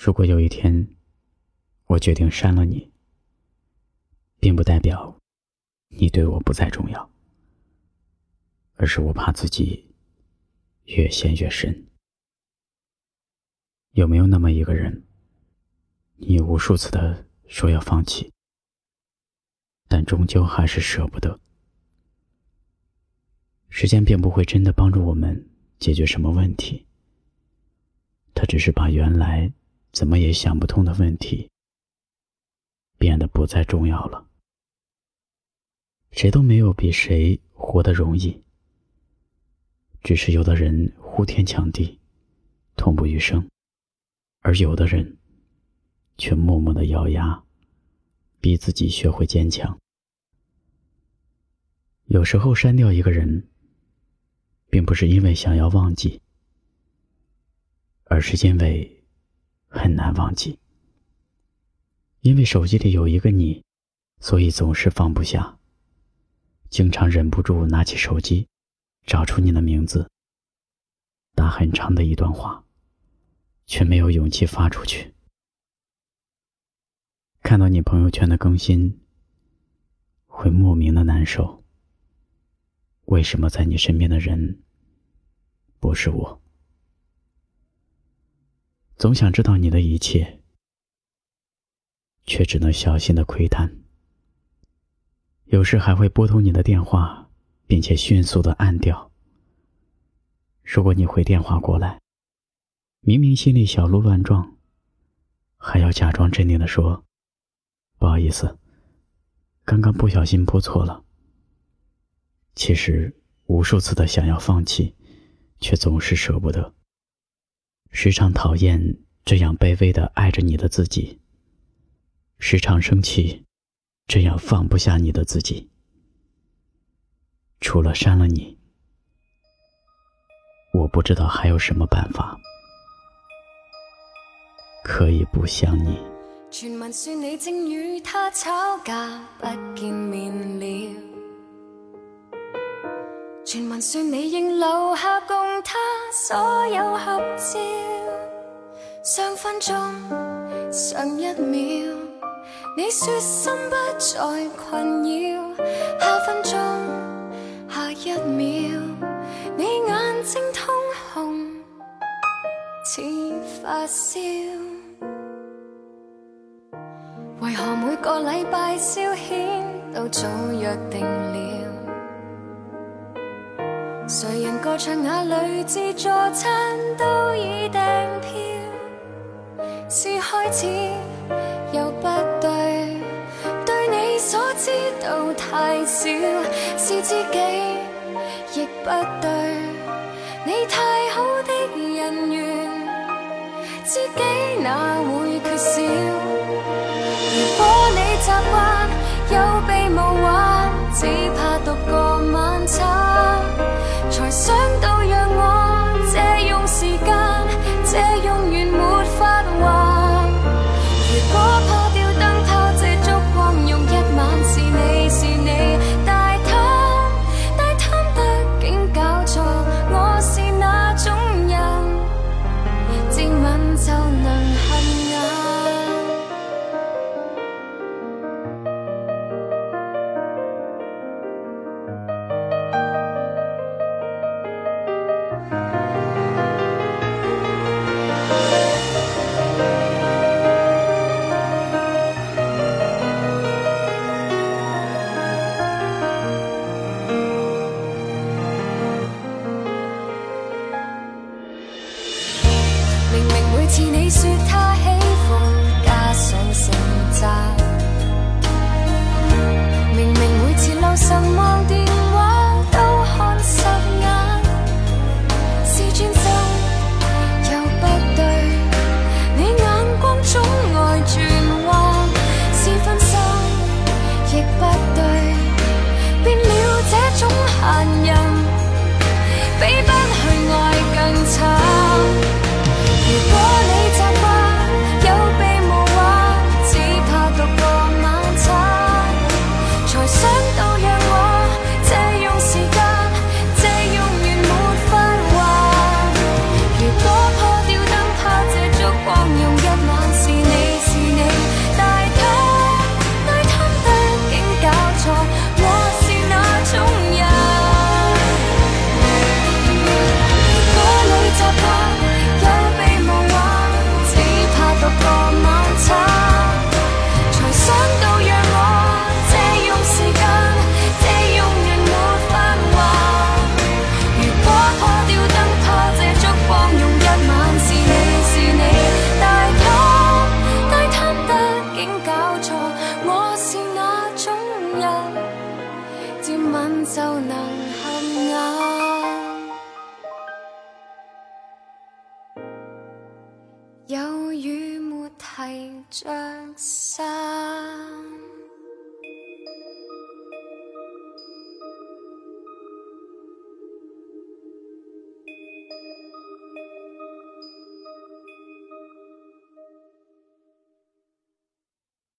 如果有一天，我决定删了你，并不代表你对我不再重要，而是我怕自己越陷越深。有没有那么一个人，你无数次的说要放弃，但终究还是舍不得？时间并不会真的帮助我们解决什么问题，它只是把原来怎么也想不通的问题变得不再重要了。谁都没有比谁活得容易，只是有的人呼天抢地，痛不欲生。而有的人，却默默的咬牙，逼自己学会坚强。有时候删掉一个人，并不是因为想要忘记，而是因为很难忘记。因为手机里有一个你，所以总是放不下，经常忍不住拿起手机，找出你的名字，打很长的一段话。却没有勇气发出去。看到你朋友圈的更新，会莫名的难受。为什么在你身边的人不是我？总想知道你的一切，却只能小心的窥探。有时还会拨通你的电话，并且迅速的按掉。如果你回电话过来。明明心里小鹿乱撞，还要假装镇定的说：“不好意思，刚刚不小心拨错了。”其实无数次的想要放弃，却总是舍不得。时常讨厌这样卑微的爱着你的自己，时常生气这样放不下你的自己。除了删了你，我不知道还有什么办法。可以不想你。传闻说你应留下共他所有合照。上分钟，上一秒，你说心不再困扰。下分钟，下一秒，你眼睛通红，似发烧。为何每个礼拜消遣都早约定了？谁人歌唱那里自助餐都已订票？是开始又不对，对你所知道太少，是自己亦不对，你太好的人缘，知己哪会缺少？似你说他喜欢加上成集，有雨没提着伞。